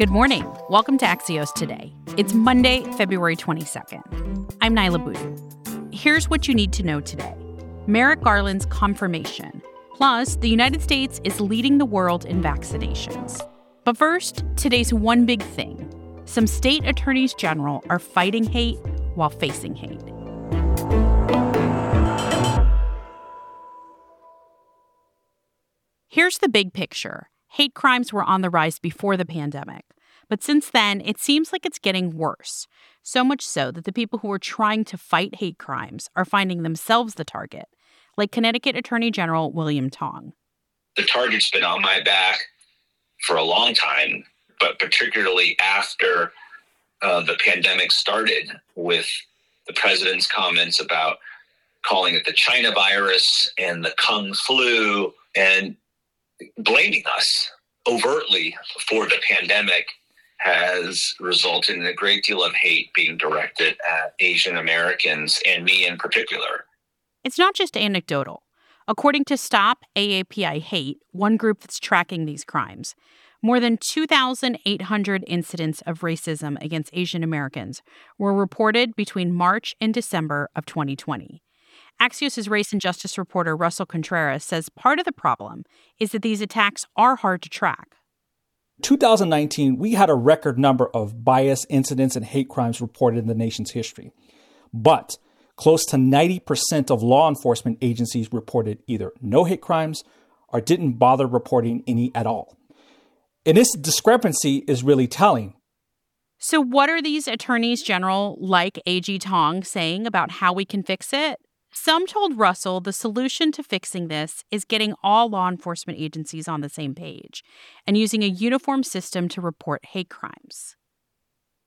Good morning. Welcome to Axios Today. It's Monday, February 22nd. I'm Niala Boodhoo. Here's what you need to know today Merrick Garland's confirmation. Plus, the United States is leading the world in vaccinations. But first, today's one big thing some state attorneys general are fighting hate while facing hate. Here's the big picture hate crimes were on the rise before the pandemic. But since then, it seems like it's getting worse. So much so that the people who are trying to fight hate crimes are finding themselves the target, like Connecticut Attorney General William Tong. The target's been on my back for a long time, but particularly after uh, the pandemic started with the president's comments about calling it the China virus and the Kung flu and blaming us overtly for the pandemic has resulted in a great deal of hate being directed at Asian Americans and me in particular. It's not just anecdotal. According to Stop AAPI Hate, one group that's tracking these crimes, more than 2,800 incidents of racism against Asian Americans were reported between March and December of 2020. Axios' race and justice reporter Russell Contreras says part of the problem is that these attacks are hard to track. 2019, we had a record number of bias incidents and hate crimes reported in the nation's history. But close to 90% of law enforcement agencies reported either no hate crimes or didn't bother reporting any at all. And this discrepancy is really telling. So, what are these attorneys general like AG Tong saying about how we can fix it? Some told Russell the solution to fixing this is getting all law enforcement agencies on the same page and using a uniform system to report hate crimes.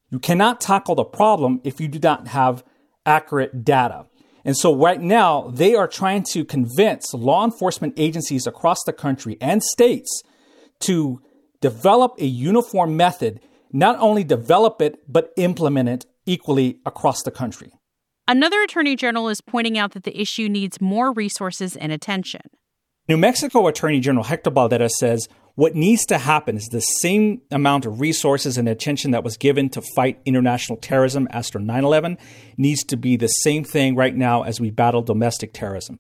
You cannot tackle the problem if you do not have accurate data. And so, right now, they are trying to convince law enforcement agencies across the country and states to develop a uniform method, not only develop it, but implement it equally across the country. Another attorney general is pointing out that the issue needs more resources and attention. New Mexico Attorney General Hector Balderas says what needs to happen is the same amount of resources and attention that was given to fight international terrorism after 9 11 needs to be the same thing right now as we battle domestic terrorism.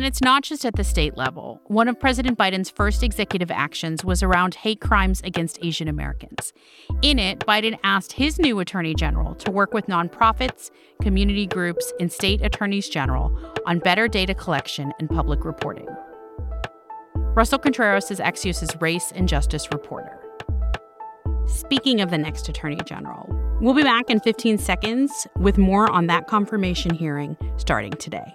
And it's not just at the state level. One of President Biden's first executive actions was around hate crimes against Asian Americans. In it, Biden asked his new attorney general to work with nonprofits, community groups, and state attorneys general on better data collection and public reporting. Russell Contreras is Axios' race and justice reporter. Speaking of the next attorney general, we'll be back in 15 seconds with more on that confirmation hearing starting today.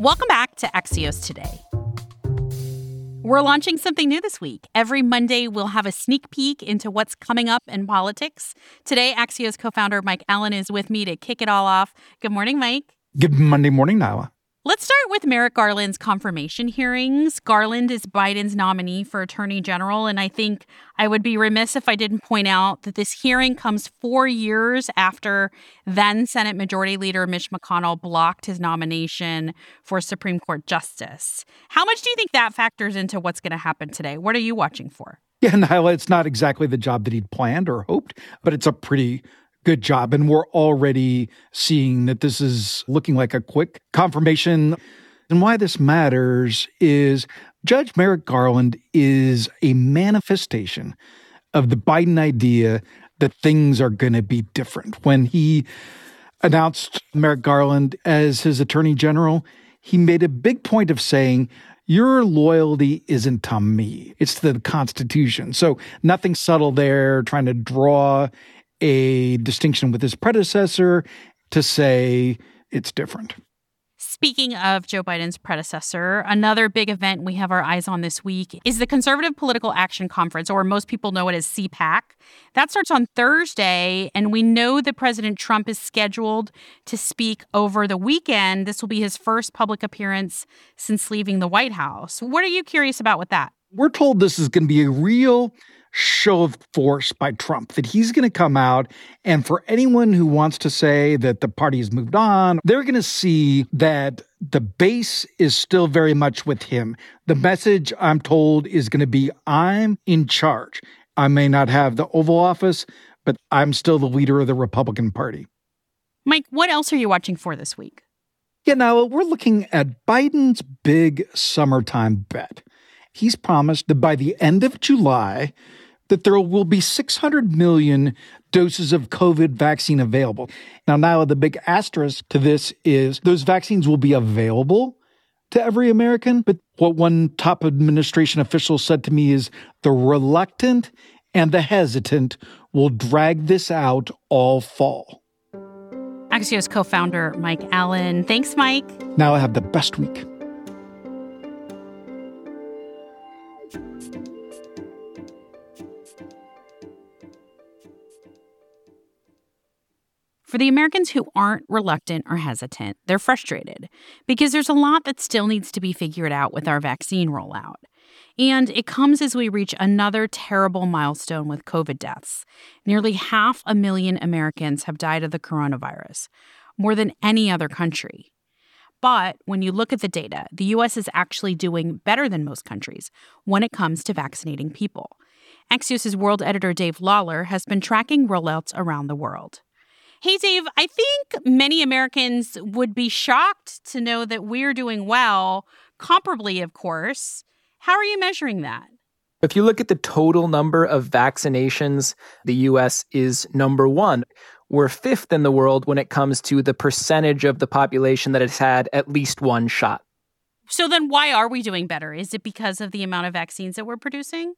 Welcome back to Axios Today. We're launching something new this week. Every Monday, we'll have a sneak peek into what's coming up in politics. Today, Axios co founder Mike Allen is with me to kick it all off. Good morning, Mike. Good Monday morning, Niala. Let's start with Merrick Garland's confirmation hearings. Garland is Biden's nominee for Attorney General, and I think I would be remiss if I didn't point out that this hearing comes four years after then Senate Majority Leader Mitch McConnell blocked his nomination for Supreme Court Justice. How much do you think that factors into what's going to happen today? What are you watching for? Yeah, Niala, it's not exactly the job that he'd planned or hoped, but it's a pretty good job. And we're already seeing that this is looking like a quick confirmation. And why this matters is Judge Merrick Garland is a manifestation of the Biden idea that things are going to be different. When he announced Merrick Garland as his attorney general, he made a big point of saying, your loyalty isn't to me, it's to the Constitution. So nothing subtle there, trying to draw a distinction with his predecessor to say it's different. Speaking of Joe Biden's predecessor, another big event we have our eyes on this week is the Conservative Political Action Conference, or most people know it as CPAC. That starts on Thursday, and we know that President Trump is scheduled to speak over the weekend. This will be his first public appearance since leaving the White House. What are you curious about with that? We're told this is going to be a real show of force by Trump, that he's going to come out. And for anyone who wants to say that the party has moved on, they're going to see that the base is still very much with him. The message I'm told is going to be I'm in charge. I may not have the Oval Office, but I'm still the leader of the Republican Party. Mike, what else are you watching for this week? Yeah, now we're looking at Biden's big summertime bet. He's promised that by the end of July, that there will be 600 million doses of COVID vaccine available. Now, now the big asterisk to this is those vaccines will be available to every American. But what one top administration official said to me is the reluctant and the hesitant will drag this out all fall. Axios co founder Mike Allen. Thanks, Mike. Now I have the best week. For the Americans who aren't reluctant or hesitant, they're frustrated because there's a lot that still needs to be figured out with our vaccine rollout. And it comes as we reach another terrible milestone with COVID deaths. Nearly half a million Americans have died of the coronavirus, more than any other country. But when you look at the data, the US is actually doing better than most countries when it comes to vaccinating people. Axios' world editor Dave Lawler has been tracking rollouts around the world. Hey, Dave, I think many Americans would be shocked to know that we're doing well, comparably, of course. How are you measuring that? If you look at the total number of vaccinations, the US is number one. We're fifth in the world when it comes to the percentage of the population that has had at least one shot. So then, why are we doing better? Is it because of the amount of vaccines that we're producing?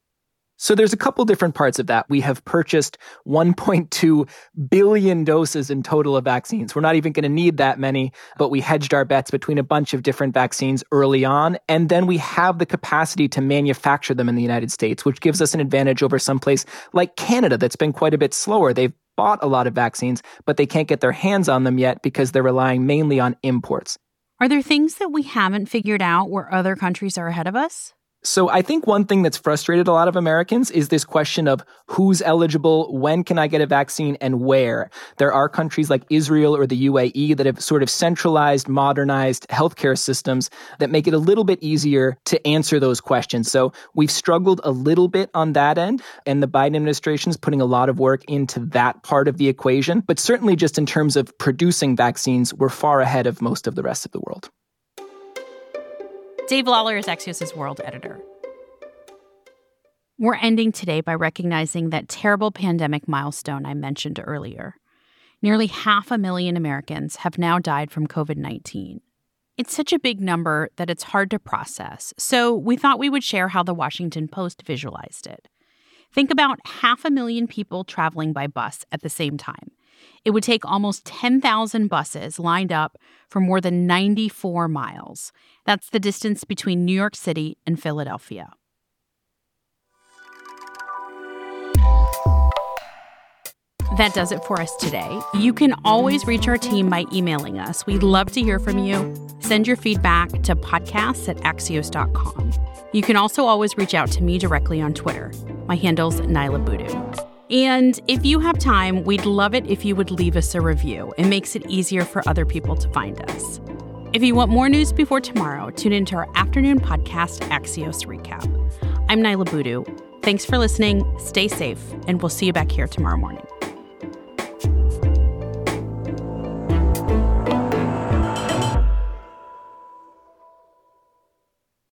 So there's a couple different parts of that. We have purchased 1.2 billion doses in total of vaccines. We're not even going to need that many, but we hedged our bets between a bunch of different vaccines early on. And then we have the capacity to manufacture them in the United States, which gives us an advantage over some place like Canada that's been quite a bit slower. They've bought a lot of vaccines, but they can't get their hands on them yet because they're relying mainly on imports. Are there things that we haven't figured out where other countries are ahead of us? So I think one thing that's frustrated a lot of Americans is this question of who's eligible, when can I get a vaccine, and where. There are countries like Israel or the UAE that have sort of centralized, modernized healthcare systems that make it a little bit easier to answer those questions. So we've struggled a little bit on that end, and the Biden administration is putting a lot of work into that part of the equation. But certainly just in terms of producing vaccines, we're far ahead of most of the rest of the world. Dave Lawler is Axios' world editor. We're ending today by recognizing that terrible pandemic milestone I mentioned earlier. Nearly half a million Americans have now died from COVID 19. It's such a big number that it's hard to process, so we thought we would share how the Washington Post visualized it. Think about half a million people traveling by bus at the same time. It would take almost 10,000 buses lined up for more than 94 miles. That's the distance between New York City and Philadelphia. That does it for us today. You can always reach our team by emailing us. We'd love to hear from you. Send your feedback to podcasts at axios.com. You can also always reach out to me directly on Twitter. My handle's Niala Boodhoo. And if you have time, we'd love it if you would leave us a review. It makes it easier for other people to find us. If you want more news before tomorrow, tune into our afternoon podcast, Axios Recap. I'm Niala Boodhoo. Thanks for listening, stay safe, and we'll see you back here tomorrow morning.